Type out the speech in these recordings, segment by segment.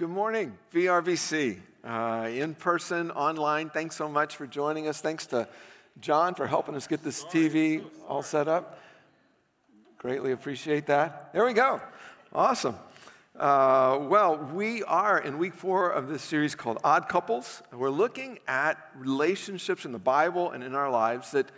Good morning, VRVC. Uh, in person, online, thanks so much for joining us. Thanks to John for helping us get this TV all set up. Greatly appreciate that. There we go. Awesome. Uh, well, we are in week four of this series called Odd Couples. We're looking at relationships in the Bible and in our lives that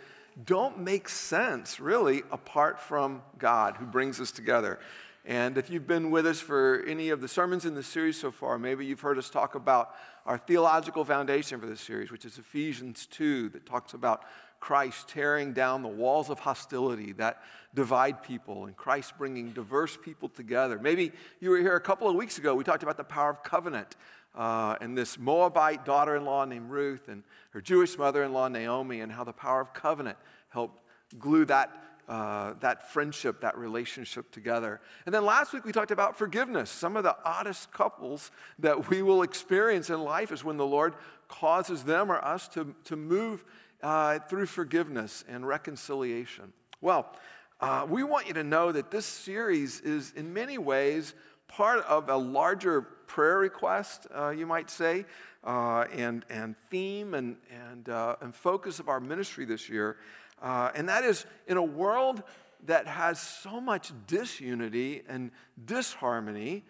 don't make sense, really, apart from God who brings us together. And if you've been with us for any of the sermons in the series so far, maybe you've heard us talk about our theological foundation for this series, which is Ephesians 2, that talks about Christ tearing down the walls of hostility that divide people and Christ bringing diverse people together. Maybe you were here a couple of weeks ago, we talked about the power of covenant. Uh, and this Moabite daughter in law named Ruth and her Jewish mother in law Naomi, and how the power of covenant helped glue that uh, that friendship, that relationship together. And then last week we talked about forgiveness. Some of the oddest couples that we will experience in life is when the Lord causes them or us to, to move uh, through forgiveness and reconciliation. Well, uh, we want you to know that this series is in many ways part of a larger prayer request, uh, you might say, uh, and, and theme and, and, uh, and focus of our ministry this year. Uh, and that is in a world that has so much disunity and disharmony,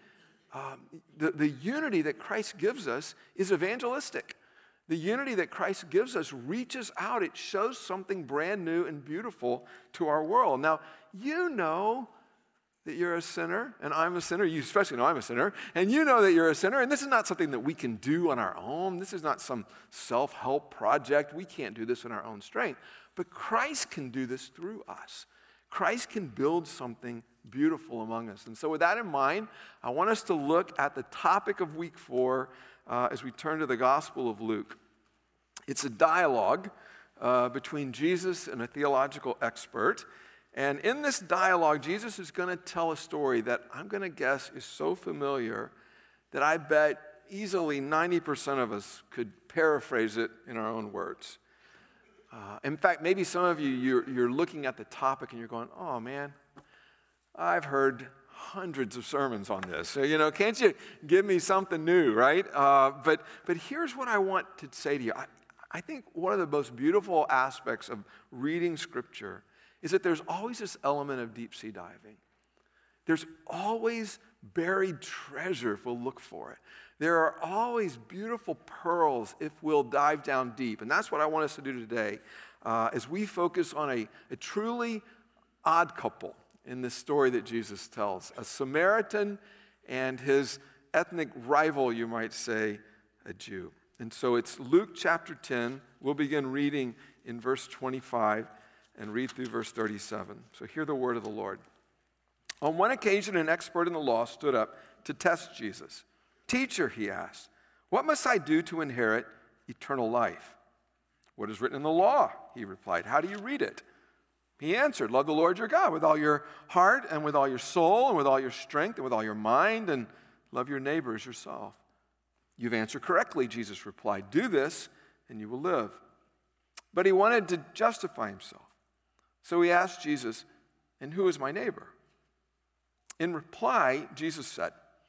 um, the, the unity that Christ gives us is evangelistic. The unity that Christ gives us reaches out, it shows something brand new and beautiful to our world. Now, you know that you're a sinner, and I'm a sinner. You especially know I'm a sinner, and you know that you're a sinner. And this is not something that we can do on our own. This is not some self help project. We can't do this in our own strength. But Christ can do this through us. Christ can build something beautiful among us. And so, with that in mind, I want us to look at the topic of week four uh, as we turn to the Gospel of Luke. It's a dialogue uh, between Jesus and a theological expert. And in this dialogue, Jesus is going to tell a story that I'm going to guess is so familiar that I bet easily 90% of us could paraphrase it in our own words. Uh, in fact, maybe some of you, you're, you're looking at the topic and you're going, oh man, I've heard hundreds of sermons on this. So, you know, can't you give me something new, right? Uh, but, but here's what I want to say to you. I, I think one of the most beautiful aspects of reading Scripture is that there's always this element of deep sea diving. There's always buried treasure if we'll look for it. There are always beautiful pearls if we'll dive down deep. And that's what I want us to do today uh, as we focus on a, a truly odd couple in this story that Jesus tells a Samaritan and his ethnic rival, you might say, a Jew. And so it's Luke chapter 10. We'll begin reading in verse 25 and read through verse 37. So hear the word of the Lord. On one occasion, an expert in the law stood up to test Jesus. Teacher, he asked, what must I do to inherit eternal life? What is written in the law? He replied. How do you read it? He answered, Love the Lord your God with all your heart and with all your soul and with all your strength and with all your mind, and love your neighbor as yourself. You've answered correctly, Jesus replied. Do this, and you will live. But he wanted to justify himself. So he asked Jesus, And who is my neighbor? In reply, Jesus said,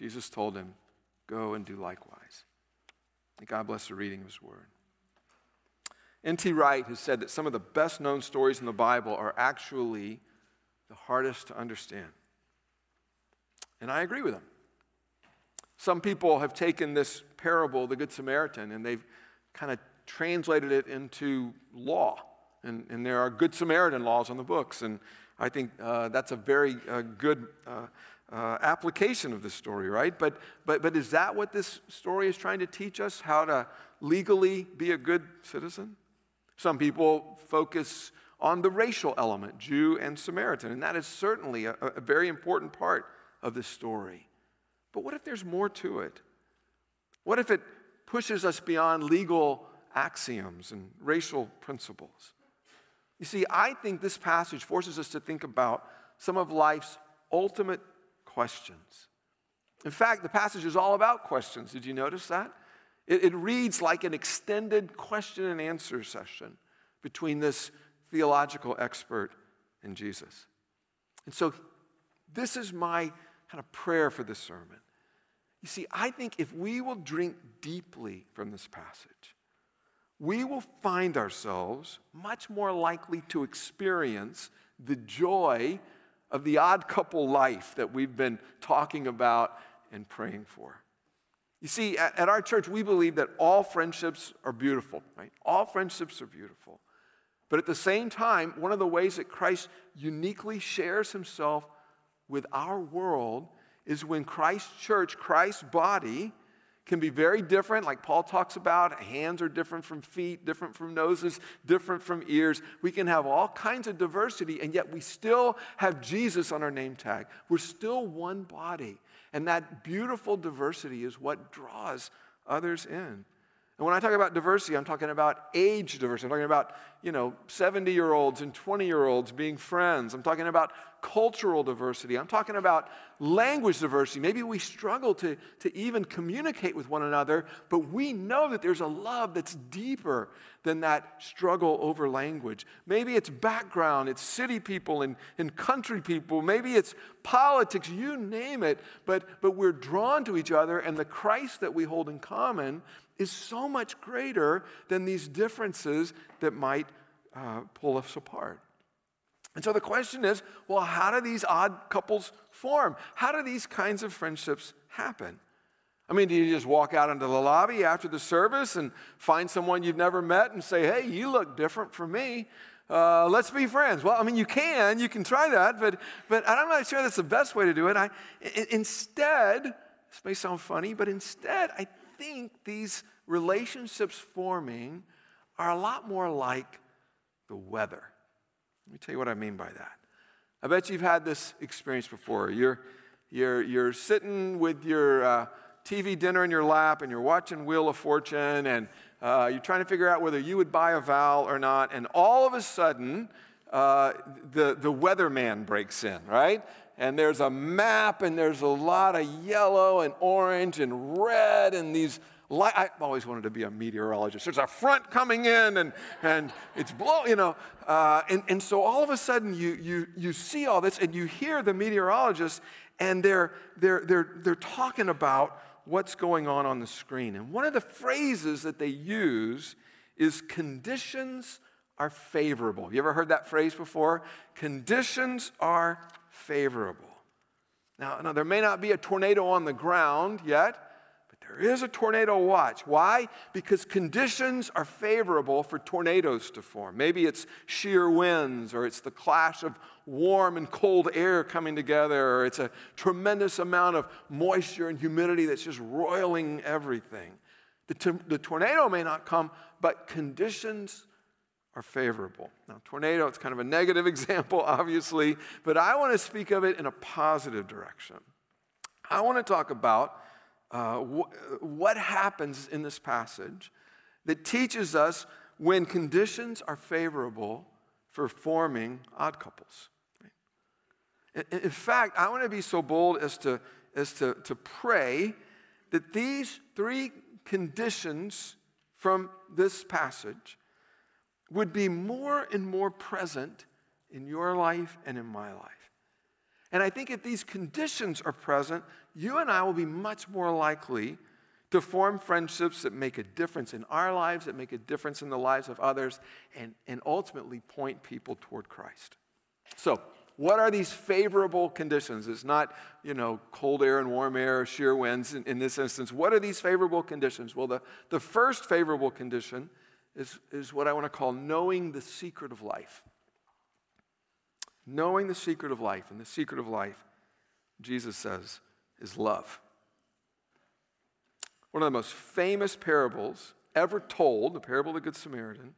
Jesus told him, Go and do likewise. And God bless the reading of his word. N.T. Wright has said that some of the best known stories in the Bible are actually the hardest to understand. And I agree with him. Some people have taken this parable, the Good Samaritan, and they've kind of translated it into law. And, and there are Good Samaritan laws on the books. And I think uh, that's a very uh, good uh, uh, application of this story, right? But, but, but is that what this story is trying to teach us? How to legally be a good citizen? Some people focus on the racial element, Jew and Samaritan, and that is certainly a, a very important part of this story. But what if there's more to it? What if it pushes us beyond legal axioms and racial principles? You see, I think this passage forces us to think about some of life's ultimate questions. In fact, the passage is all about questions. Did you notice that? It, it, reads like an extended question and answer session between this theological expert and Jesus. And so, this is my kind of prayer for this sermon. You see, I think if we will drink deeply from this passage, we will find ourselves much more likely to experience the joy of the odd couple life that we've been talking about and praying for. You see, at, our church, we believe that all friendships are beautiful, right? All friendships are beautiful. But at the same time, one of the ways that Christ uniquely shares himself with our world is when Christ's church, Christ's body, can be very different, like Paul talks about. Hands are different from feet, different from noses, different from ears. We can have all kinds of diversity, and yet we still have Jesus on our name tag. We're still one body. And that beautiful diversity is what draws others in. And when I talk about diversity, I'm talking about age diversity. I'm talking about, you know, 70 year olds and 20 year olds being friends. I'm talking about cultural diversity. I'm talking about language diversity. Maybe we struggle to, to even communicate with one another, but we know that there's a love that's deeper than that struggle over language. Maybe it's background, it's city people and, and country people. Maybe it's politics, you name it. But, but we're drawn to each other, and the Christ that we hold in common is so much greater than these differences that might uh, pull us apart. And so the question is well, how do these odd couples form? How do these kinds of friendships happen? I mean, do you just walk out into the lobby after the service and find someone you've never met and say, hey, you look different from me? Uh, let's be friends. Well, I mean, you can, you can try that, but, but I'm not sure that's the best way to do it. I, instead, this may sound funny, but instead, I think these relationships forming are a lot more like the weather. Let me tell you what I mean by that. I bet you've had this experience before. You're, you're, you're sitting with your uh, TV dinner in your lap and you're watching Wheel of Fortune and uh, you're trying to figure out whether you would buy a vowel or not. And all of a sudden, uh, the, the weatherman breaks in, right? and there's a map, and there's a lot of yellow and orange and red, and these. Light, I've always wanted to be a meteorologist. There's a front coming in, and, and it's blow, you know. Uh, and, and so all of a sudden, you, you, you see all this, and you hear the meteorologists, and they're, they're, they're, they're talking about what's going on on the screen. And one of the phrases that they use is conditions are favorable. You ever heard that phrase before? Conditions are favorable. Now, now, there may not be a tornado on the ground yet, there is a tornado watch. Why? Because conditions are favorable for tornadoes to form. Maybe it's sheer winds, or it's the clash of warm and cold air coming together, or it's a tremendous amount of moisture and humidity that's just roiling everything. The, the tornado may not come, but conditions are favorable. Now, tornado, it's kind of a negative example, obviously, but I want to speak of it in a positive direction. I want to talk about uh, wh- what happens in this passage that teaches us when conditions are favorable for forming odd couples. In, in fact, I want to be so bold as to, as to, to pray that these three conditions from this passage would be more and more present in your life and in my life. And I think if these conditions are present, you and I will be much more likely to form friendships that make a difference in our lives, that make a difference in the lives of others, and, and ultimately point people toward Christ. So, What are these favorable conditions? It's not, you know, cold air and warm air, shear winds in, in this instance. What are these favorable conditions? Well, the, the first favorable condition is, is what I want to call knowing the secret of life. Knowing the secret of life. And the secret of life, Jesus says, is love. One of the most famous parables ever told, the parable of the Good Samaritan,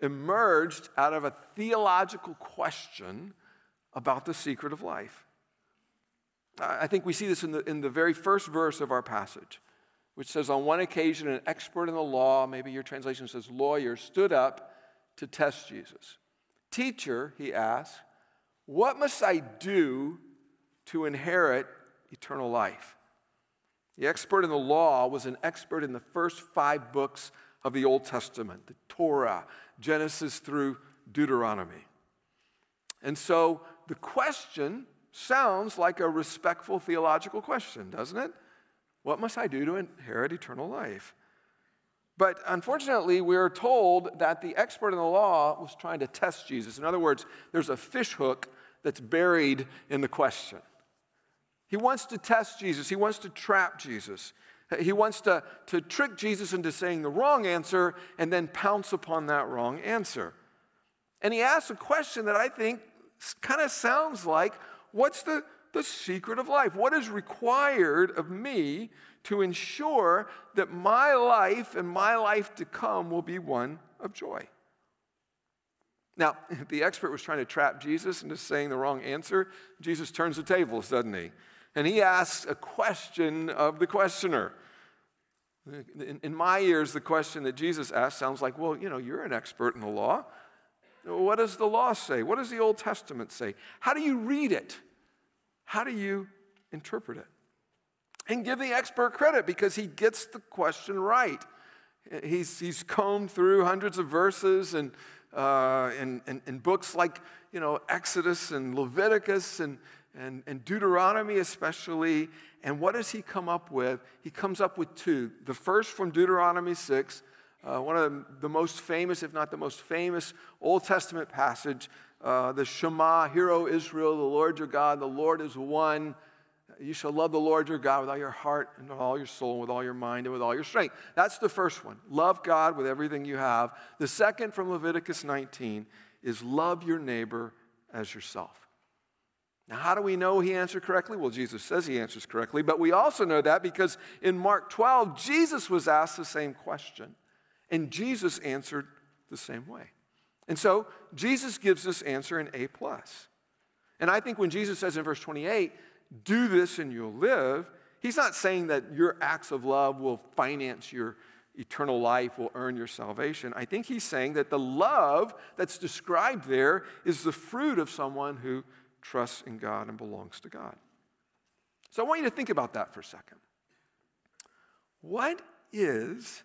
emerged out of a theological question about the secret of life. I think we see this in the, in the very first verse of our passage, which says, On one occasion, an expert in the law, maybe your translation says lawyer, stood up to test Jesus. Teacher, he asked, what must I do to inherit eternal life? The expert in the law was an expert in the first five books of the Old Testament the Torah, Genesis through Deuteronomy. And so the question sounds like a respectful theological question, doesn't it? What must I do to inherit eternal life? But unfortunately, we're told that the expert in the law was trying to test Jesus. In other words, there's a fishhook that's buried in the question. He wants to test Jesus, he wants to trap Jesus. He wants to, to trick Jesus into saying the wrong answer and then pounce upon that wrong answer. And he asks a question that I think kind of sounds like what's the, the secret of life? What is required of me to ensure that my life and my life to come will be one of joy? Now, the expert was trying to trap Jesus into saying the wrong answer. Jesus turns the tables, doesn't he? And he asks a question of the questioner. In, in my ears, the question that Jesus asked sounds like, well, you know, you're an expert in the law. What does the law say? What does the Old Testament say? How do you read it? How do you interpret it? And give the expert credit because he gets the question right. He's, he's combed through hundreds of verses and uh, in, in, in, books like you know, Exodus and Leviticus and, and, and Deuteronomy, especially. And what does he come up with? He comes up with two. The first from Deuteronomy 6, uh, one of the most famous, if not the most famous, Old Testament passage, uh, the Shema, Hear, O Israel, the Lord your God, the Lord is one. You shall love the Lord your God with all your heart and with all your soul, and with all your mind and with all your strength. That's the first one. Love God with everything you have. The second from Leviticus 19 is love your neighbor as yourself. Now, how do we know he answered correctly? Well, Jesus says he answers correctly, but we also know that because in Mark 12, Jesus was asked the same question, and Jesus answered the same way. And so Jesus gives this answer an A plus. And I think when Jesus says in verse 28, do this and you'll live, he's not saying that your acts of love will finance your eternal life, will earn your salvation. I think he's saying that the love that's described there is the fruit of someone who trusts in God and belongs to God. So I want you to think about that for a second. What is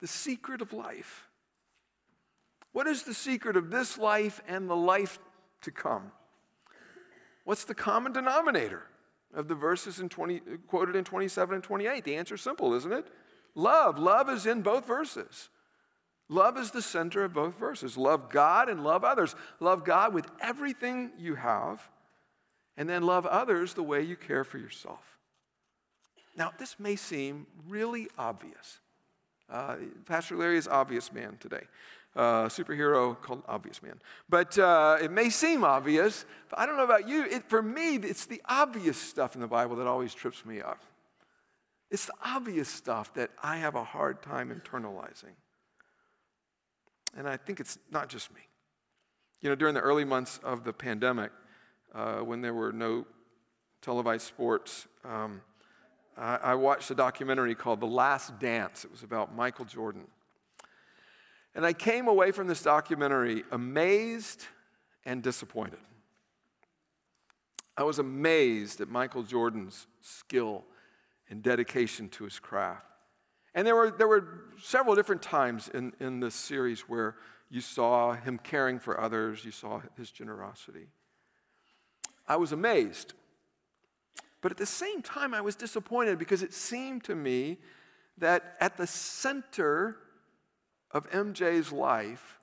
the secret of life? What is the secret of this life and the life to come? What's the common denominator of the verses in 20, quoted in 27 and 28? The answer is simple, isn't it? Love. Love is in both verses. Love is the center of both verses. Love God and love others. Love God with everything you have, and then love others the way you care for yourself. Now, this may seem really obvious. Uh, Pastor Larry is obvious man today uh, superhero called Obvious Man. But uh, it may seem obvious, but I don't know about you. It, for me, it's the obvious stuff in the Bible that always trips me up. It's the obvious stuff that I have a hard time internalizing. And I think it's not just me. You know, during the early months of the pandemic, uh, when there were no televised sports, um, I, I watched a documentary called The Last Dance. It was about Michael Jordan. And I came away from this documentary amazed and disappointed. I was amazed at Michael Jordan's skill and dedication to his craft. And there were, there were several different times in, in this series where you saw him caring for others, you saw his generosity. I was amazed. But at the same time, I was disappointed because it seemed to me that at the center of MJ's life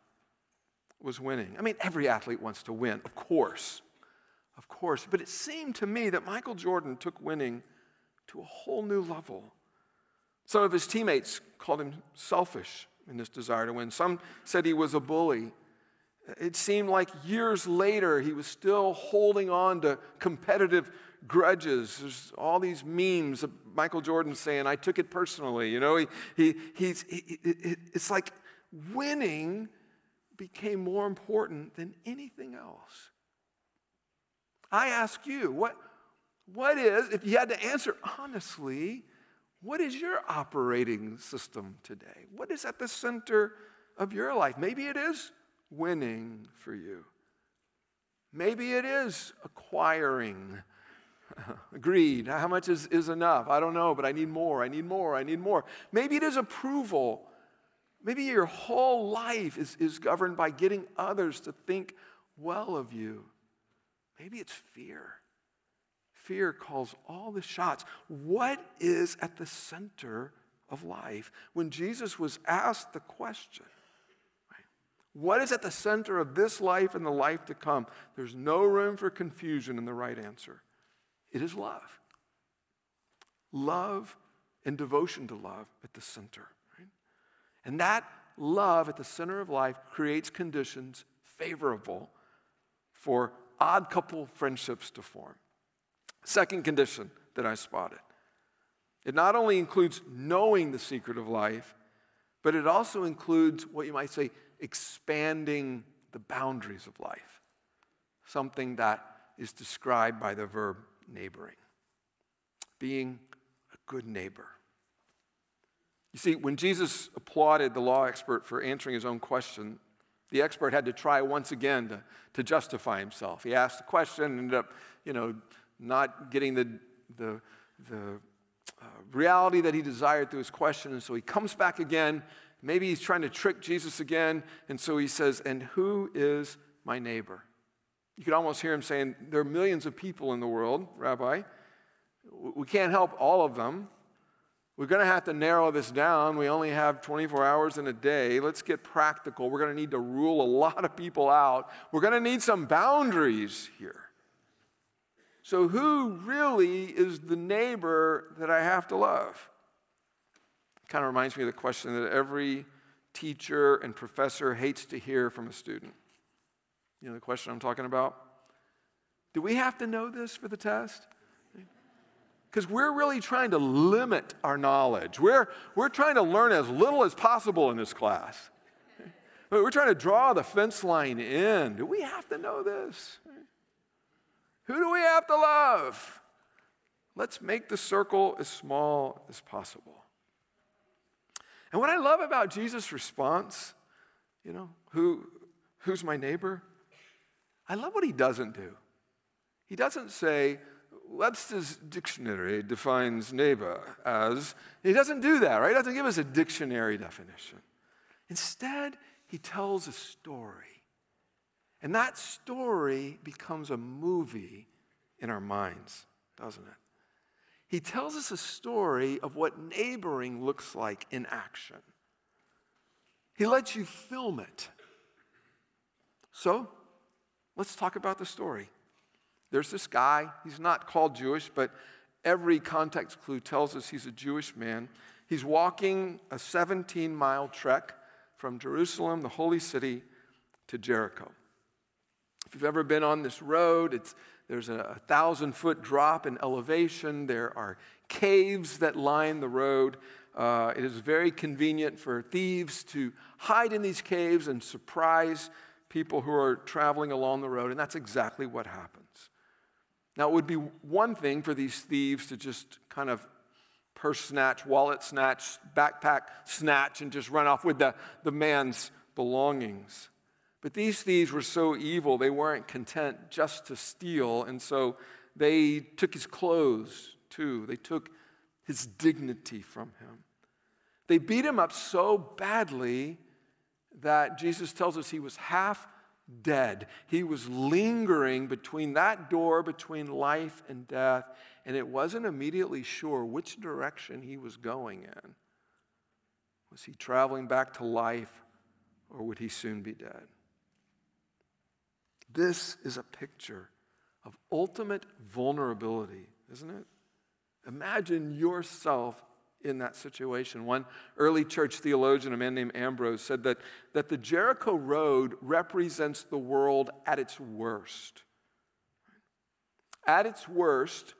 was winning. I mean, every athlete wants to win, of course. of course. But it seemed to me that Michael Jordan took winning to a whole new level. Some of his teammates called him selfish in his desire to win. Some said he was a bully. It seemed like years later he was still holding on to competitive grudges. There's all these memes of Michael Jordan saying, I took it personally. You know, he, he, he's, he, it's like winning became more important than anything else. I ask you, what, what is, if you had to answer honestly, what is your operating system today? What is at the center of your life? Maybe it is winning for you. Maybe it is acquiring. Greed. How much is, is enough? I don't know, but I need more. I need more. I need more. Maybe it is approval. Maybe your whole life is, is governed by getting others to think well of you. Maybe it's fear. Fear calls all the shots. What is at the center of life? When Jesus was asked the question, what is at the center of this life and the life to come? There's no room for confusion in the right answer. It is love. Love and devotion to love at the center. Right? And that love at the center of life creates conditions favorable for odd couple friendships to form. Second condition that I spotted it not only includes knowing the secret of life, but it also includes what you might say expanding the boundaries of life, something that is described by the verb neighboring, being a good neighbor. You see, when Jesus applauded the law expert for answering his own question, the expert had to try once again to, to justify himself. He asked a question, ended up, you know, not getting the, the, the uh, reality that he desired through his question. And so he comes back again Maybe he's trying to trick Jesus again. And so he says, And who is my neighbor? You could almost hear him saying, There are millions of people in the world, Rabbi. We can't help all of them. We're going to have to narrow this down. We only have 24 hours in a day. Let's get practical. We're going to need to rule a lot of people out. We're going to need some boundaries here. So, who really is the neighbor that I have to love? Kind of reminds me of the question that every teacher and professor hates to hear from a student. You know the question I'm talking about? Do we have to know this for the test? Because we're really trying to limit our knowledge. We're, we're trying to learn as little as possible in this class. We're trying to draw the fence line in. Do we have to know this? Who do we have to love? Let's make the circle as small as possible. And what I love about Jesus' response, you know, who, who's my neighbor? I love what he doesn't do. He doesn't say, Webster's dictionary defines neighbor as, he doesn't do that, right? He doesn't give us a dictionary definition. Instead, he tells a story. And that story becomes a movie in our minds, doesn't it? he tells us a story of what neighboring looks like in action. He lets you film it. So, let's talk about the story. There's this guy, he's not called Jewish, but every context clue tells us he's a Jewish man. He's walking a 17 mile trek from Jerusalem, the holy city, to Jericho. If you've ever been on this road, it's there's a, a thousand foot drop in elevation. There are caves that line the road. Uh, it is very convenient for thieves to hide in these caves and surprise people who are traveling along the road, and that's exactly what happens. Now, it would be one thing for these thieves to just kind of purse snatch, wallet snatch, backpack snatch, and just run off with the, the man's belongings. But these thieves were so evil, they weren't content just to steal, and so they took his clothes too. They took his dignity from him. They beat him up so badly that Jesus tells us he was half dead. He was lingering between that door between life and death, and it wasn't immediately sure which direction he was going in. Was he traveling back to life, or would he soon be dead? This is a picture of ultimate vulnerability, isn't it? Imagine yourself in that situation. One early church theologian, a man named Ambrose, said that, that the Jericho Road represents the world at its worst. At its worst,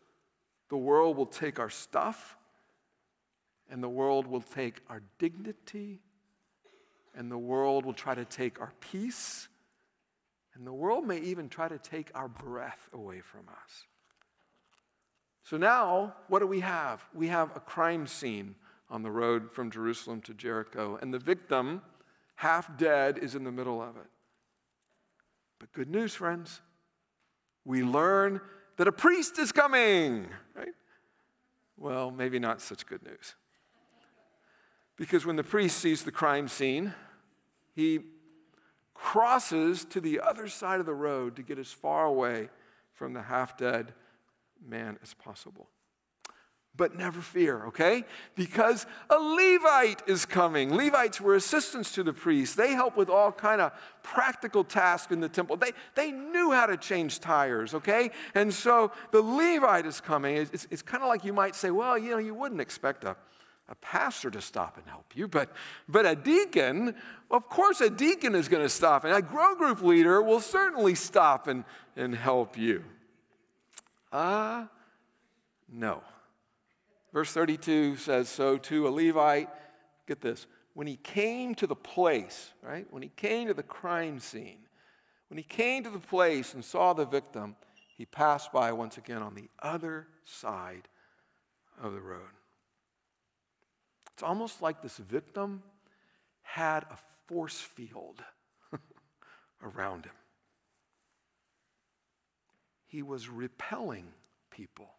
the world will take our stuff, and the world will take our dignity, and the world will try to take our peace, and the world may even try to take our breath away from us. So now, what do we have? We have a crime scene on the road from Jerusalem to Jericho, and the victim, half dead, is in the middle of it. But good news, friends. We learn that a priest is coming, right? Well, maybe not such good news. Because when the priest sees the crime scene, he crosses to the other side of the road to get as far away from the half dead man as possible. But never fear, okay? Because a Levite is coming. Levites were assistants to the priests. They help with all kind of practical tasks in the temple. They, they knew how to change tires, okay? And so the Levite is coming. It's, it's, it's kind of like you might say, well, you know, you wouldn't expect a, a pastor to stop and help you, but, but a deacon, of course, a deacon is going to stop, and a grow group leader will certainly stop and, and help you. Ah, uh, no. Verse 32 says, So to a Levite, get this, when he came to the place, right? When he came to the crime scene, when he came to the place and saw the victim, he passed by once again on the other side of the road. It's almost like this victim had a force field around him he was repelling people.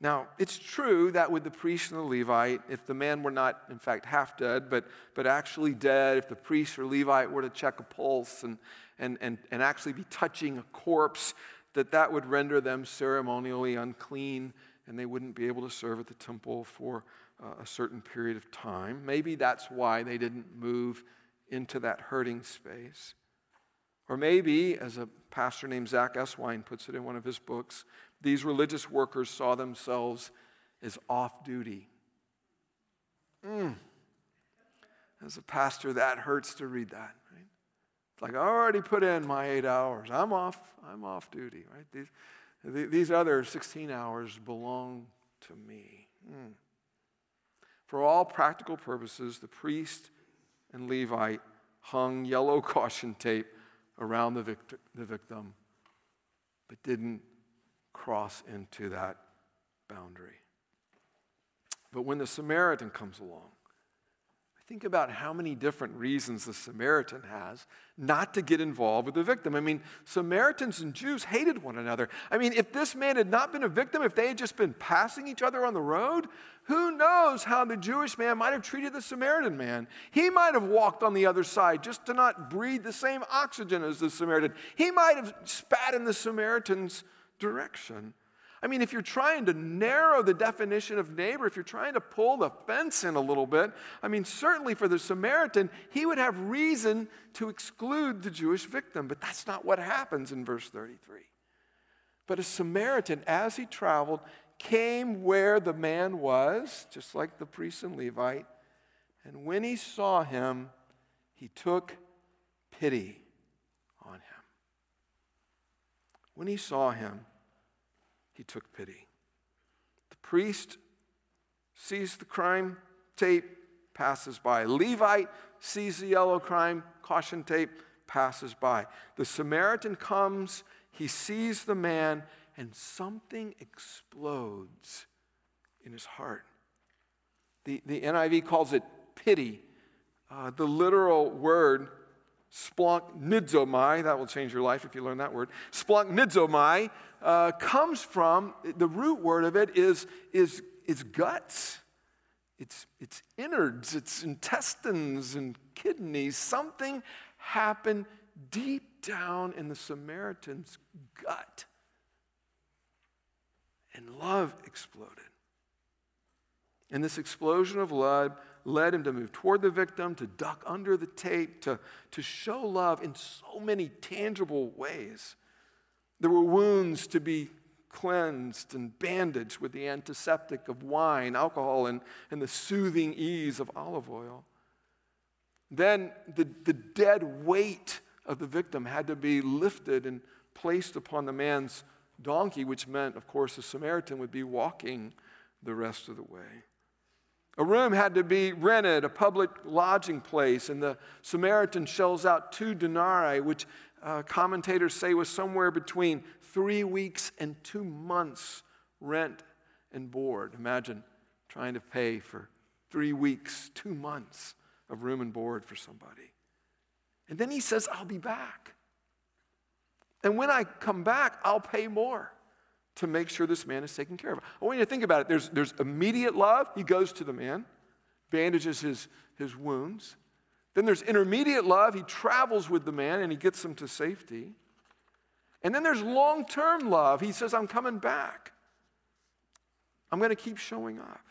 Now, it's true that with the priest and the Levite, if the man were not, in fact, half dead, but, but actually dead, if the priest or Levite were to check a pulse and, and, and, and actually be touching a corpse, that that would render them ceremonially unclean and they wouldn't be able to serve at the temple for uh, a certain period of time. Maybe that's why they didn't move into that hurting space. Or maybe, as a pastor named Zach Eswine puts it in one of his books, these religious workers saw themselves as off duty. Mm. As a pastor, that hurts to read that. Right? It's like I already put in my eight hours. I'm off. I'm off duty. Right? These, these other 16 hours belong to me. Mm. For all practical purposes, the priest and Levite hung yellow caution tape around the, victor, the victim, but didn't cross into that boundary. But when the Samaritan comes along, Think about how many different reasons the Samaritan has not to get involved with the victim. I mean, Samaritans and Jews hated one another. I mean, if this man had not been a victim, if they had just been passing each other on the road, who knows how the Jewish man might have treated the Samaritan man? He might have walked on the other side just to not breathe the same oxygen as the Samaritan. He might have spat in the Samaritan's direction. I mean, if you're trying to narrow the definition of neighbor, if you're trying to pull the fence in a little bit, I mean, certainly for the Samaritan, he would have reason to exclude the Jewish victim, but that's not what happens in verse 33. But a Samaritan, as he traveled, came where the man was, just like the priest and Levite, and when he saw him, he took pity on him. When he saw him, he took pity. The priest sees the crime tape, passes by. Levite sees the yellow crime caution tape, passes by. The Samaritan comes, he sees the man, and something explodes in his heart. The, the NIV calls it pity. Uh, the literal word splanchnizomai, that will change your life if you learn that word. Splanchnizomai uh, comes from, the root word of it is, is, is guts. It's, it's innards, it's intestines and kidneys. Something happened deep down in the Samaritan's gut. And love exploded. And this explosion of love led him to move toward the victim, to duck under the tape, to, to show love in so many tangible ways. There were wounds to be cleansed and bandaged with the antiseptic of wine, alcohol, and, and the soothing ease of olive oil. Then the, the dead weight of the victim had to be lifted and placed upon the man's donkey, which meant, of course, the Samaritan would be walking the rest of the way. A room had to be rented, a public lodging place, and the Samaritan shells out two denarii, which uh, commentators say was somewhere between three weeks and two months rent and board. Imagine trying to pay for three weeks, two months of room and board for somebody. And then he says, I'll be back. And when I come back, I'll pay more to make sure this man is taken care of. I want you to think about it. There's, there's immediate love. He goes to the man, bandages his, his wounds. Then there's intermediate love. He travels with the man and he gets him to safety. And then there's long term love. He says, I'm coming back. I'm going to keep showing up.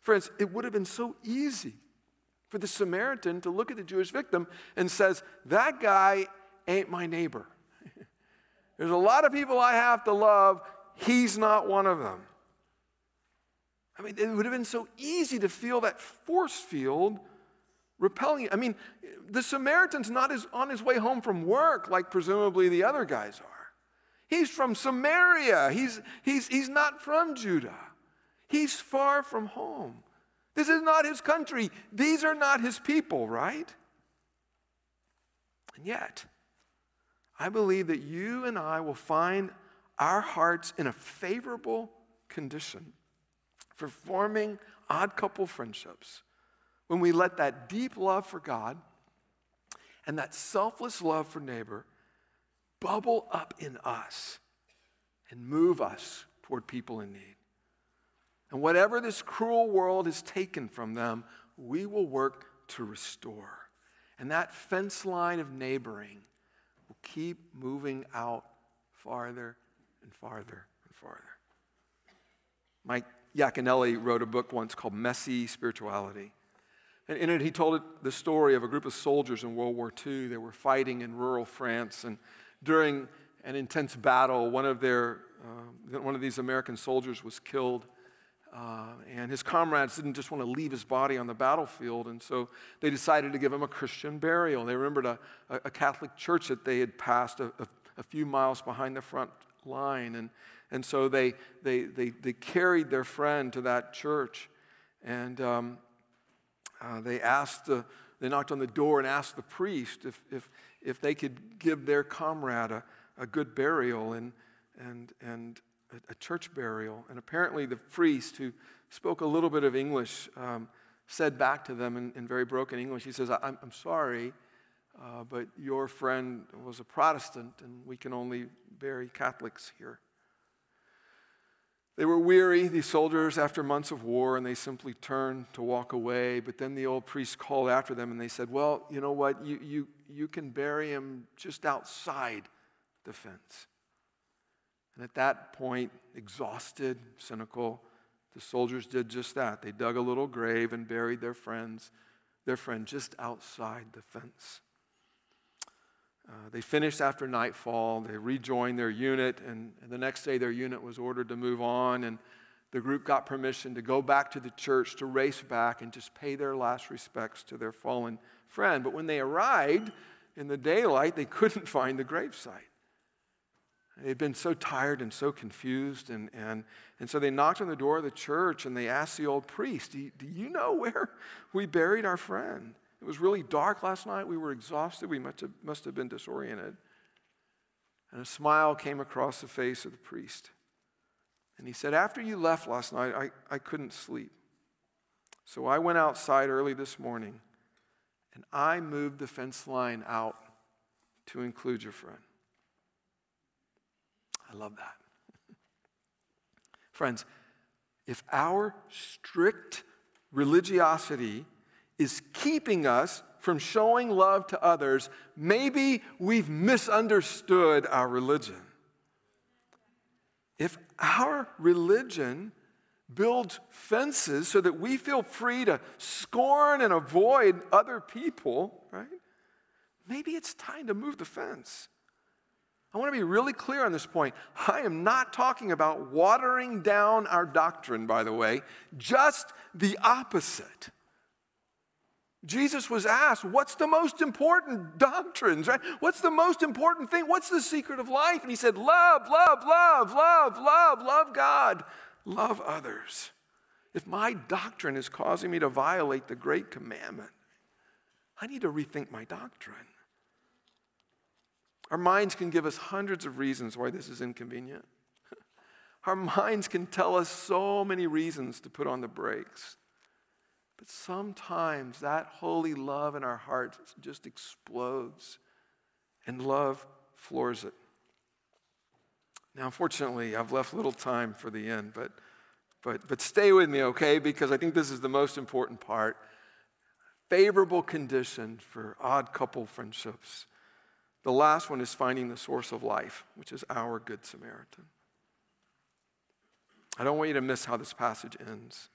Friends, it would have been so easy for the Samaritan to look at the Jewish victim and says, That guy ain't my neighbor. There's a lot of people I have to love. He's not one of them. I mean, it would have been so easy to feel that force field repelling. I mean, the Samaritan's not his, on his way home from work like presumably the other guys are. He's from Samaria. He's, he's, he's not from Judah. He's far from home. This is not his country. These are not his people, right? And yet, I believe that you and I will find our hearts in a favorable condition for forming odd couple friendships when we let that deep love for God and that selfless love for neighbor bubble up in us and move us toward people in need. And whatever this cruel world has taken from them, we will work to restore. And that fence line of neighboring keep moving out farther and farther and farther. Mike Yaconelli wrote a book once called Messy Spirituality. And in it, he told it, the story of a group of soldiers in World War II. They were fighting in rural France. And during an intense battle, one of, their, uh, one of these American soldiers was killed. Uh, and his comrades didn't just want to leave his body on the battlefield, and so they decided to give him a Christian burial. They remembered a, a Catholic church that they had passed a, a, a, few miles behind the front line, and, and so they, they, they, they carried their friend to that church, and um, uh, they asked the, they knocked on the door and asked the priest if, if, if they could give their comrade a, a good burial, and, and, and a, a church burial. And apparently, the priest who spoke a little bit of English um, said back to them in, in, very broken English, he says, I'm, I'm sorry, uh, but your friend was a Protestant, and we can only bury Catholics here. They were weary, these soldiers, after months of war, and they simply turned to walk away. But then the old priest called after them and they said, Well, you know what? You, you, you can bury him just outside the fence. And at that point, exhausted, cynical, the soldiers did just that. They dug a little grave and buried their friends, their friend just outside the fence. Uh, they finished after nightfall. They rejoined their unit, and, and the next day their unit was ordered to move on. And the group got permission to go back to the church to race back and just pay their last respects to their fallen friend. But when they arrived in the daylight, they couldn't find the gravesite. They'd been so tired and so confused. And, and, and so they knocked on the door of the church and they asked the old priest, do, do you know where we buried our friend? It was really dark last night. We were exhausted. We must have, must have been disoriented. And a smile came across the face of the priest. And he said, After you left last night, I, I couldn't sleep. So I went outside early this morning and I moved the fence line out to include your friend. I love that. Friends, if our strict religiosity is keeping us from showing love to others, maybe we've misunderstood our religion. If our religion builds fences so that we feel free to scorn and avoid other people, right? Maybe it's time to move the fence. I want to be really clear on this point. I am not talking about watering down our doctrine, by the way, just the opposite. Jesus was asked, What's the most important doctrines, right? What's the most important thing? What's the secret of life? And he said, Love, love, love, love, love, love God, love others. If my doctrine is causing me to violate the great commandment, I need to rethink my doctrine. Our minds can give us hundreds of reasons why this is inconvenient. Our minds can tell us so many reasons to put on the brakes. But sometimes that holy love in our hearts just explodes and love floors it. Now, unfortunately, I've left little time for the end, but, but, but stay with me, okay? Because I think this is the most important part. Favorable condition for odd couple friendships. The last one is finding the source of life, which is our Good Samaritan. I don't want you to miss how this passage ends.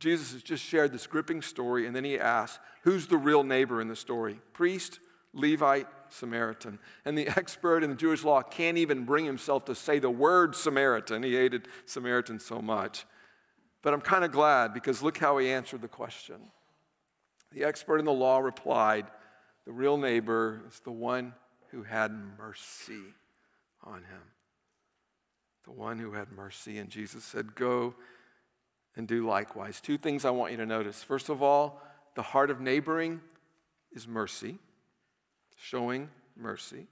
Jesus has just shared this gripping story, and then he asks, Who's the real neighbor in the story? Priest, Levite, Samaritan. And the expert in the Jewish law can't even bring himself to say the word Samaritan. He hated Samaritans so much. But I'm kind of glad because look how he answered the question. The expert in the law replied, The real neighbor is the one who had mercy on him. The one who had mercy. And Jesus said, Go and do likewise. Two things I want you to notice. First of all, the heart of neighboring is mercy, showing mercy.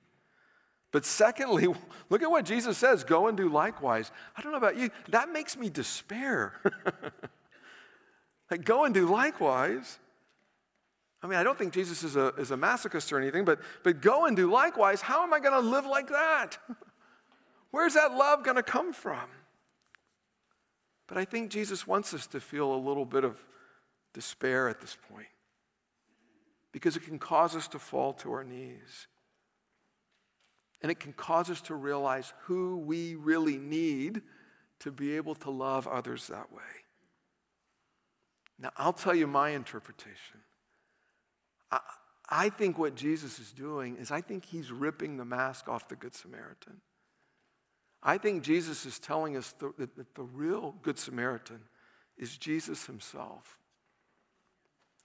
But secondly, look at what Jesus says go and do likewise. I don't know about you, that makes me despair. like, go and do likewise. I mean, I don't think Jesus is a, is a masochist or anything, but, but go and do likewise. How am I going to live like that? Where's that love going to come from? But I think Jesus wants us to feel a little bit of despair at this point because it can cause us to fall to our knees. And it can cause us to realize who we really need to be able to love others that way. Now, I'll tell you my interpretation. I, think what Jesus is doing is I think he's ripping the mask off the Good Samaritan. I think Jesus is telling us that the, the, the real Good Samaritan is Jesus himself.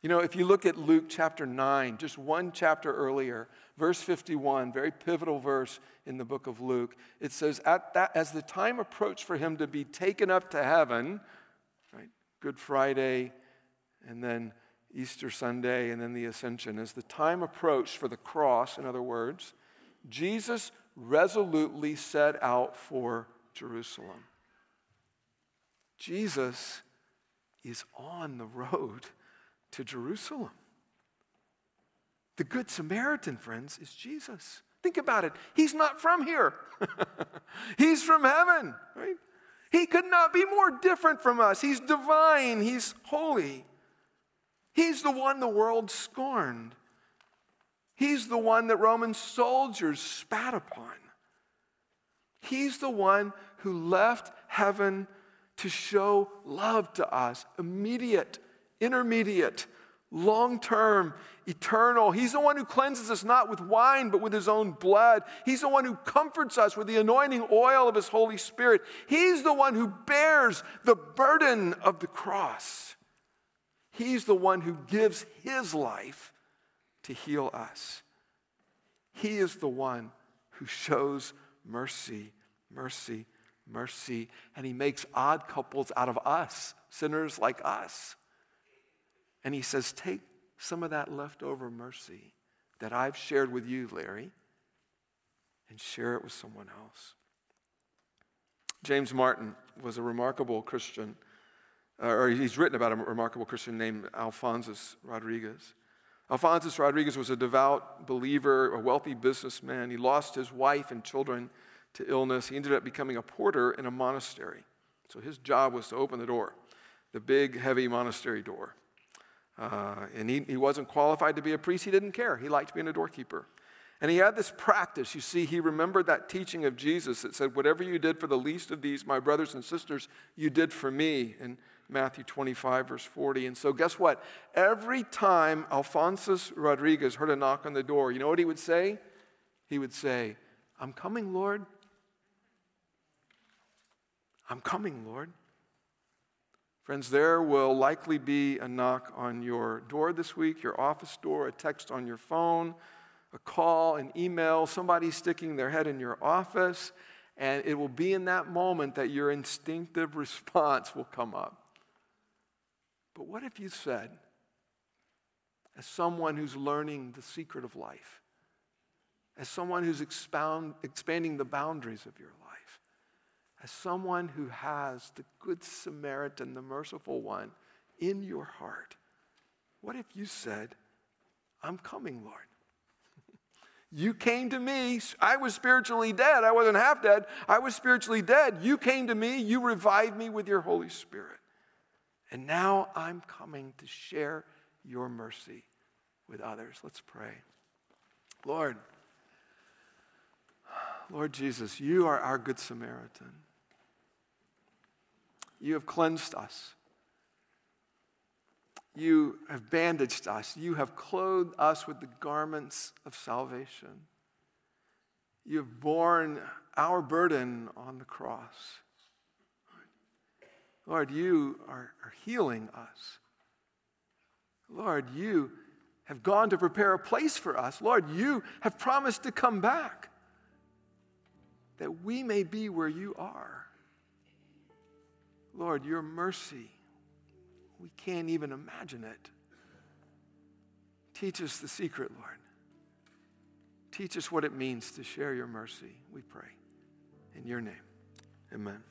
You know, if you look at Luke chapter 9, just one chapter earlier, verse 51, very pivotal verse in the book of Luke, it says, At that, As the time approached for him to be taken up to heaven, right, Good Friday, and then Easter Sunday, and then the ascension, as the time approached for the cross, in other words, Jesus resolutely set out for Jerusalem. Jesus is on the road to Jerusalem. The Good Samaritan, friends, is Jesus. Think about it. He's not from here, he's from heaven, right? He could not be more different from us. He's divine, he's holy. He's the one the world scorned. He's the one that Roman soldiers spat upon. He's the one who left heaven to show love to us immediate, intermediate, long term, eternal. He's the one who cleanses us not with wine, but with his own blood. He's the one who comforts us with the anointing oil of his Holy Spirit. He's the one who bears the burden of the cross. He's the one who gives his life to heal us. He is the one who shows mercy, mercy, mercy, and he makes odd couples out of us, sinners like us. And he says, Take some of that leftover mercy that I've shared with you, Larry, and share it with someone else. James Martin was a remarkable Christian, or he's written about a remarkable Christian named Alphonsus Rodriguez. Alphonsus Rodriguez was a devout believer, a wealthy businessman. He lost his wife and children to illness. He ended up becoming a porter in a monastery. So his job was to open the door, the big, heavy monastery door. Uh, and he, he wasn't qualified to be a priest. He didn't care. He liked being a doorkeeper. And he had this practice. You see, he remembered that teaching of Jesus that said, Whatever you did for the least of these, my brothers and sisters, you did for me. And Matthew 25, verse 40. And so, guess what? Every time Alphonsus Rodriguez heard a knock on the door, you know what he would say? He would say, I'm coming, Lord. I'm coming, Lord. Friends, there will likely be a knock on your door this week, your office door, a text on your phone, a call, an email, somebody sticking their head in your office, and it will be in that moment that your instinctive response will come up. But what if you said, as someone who's learning the secret of life, as someone who's expound, expanding the boundaries of your life, as someone who has the Good Samaritan, the merciful one, in your heart, what if you said, I'm coming, Lord? You came to me. I was spiritually dead. I wasn't half dead. I was spiritually dead. You came to me. You revived me with your Holy Spirit. And now I'm coming to share your mercy with others. Let's pray. Lord, Lord Jesus, you are our Good Samaritan. You have cleansed us. You have bandaged us. You have clothed us with the garments of salvation. You have borne our burden on the cross. Lord, you are, are healing us. Lord, you have gone to prepare a place for us. Lord, you have promised to come back that we may be where you are. Lord, your mercy, we can't even imagine it. Teach us the secret, Lord. Teach us what it means to share your mercy, we pray. In your name, amen.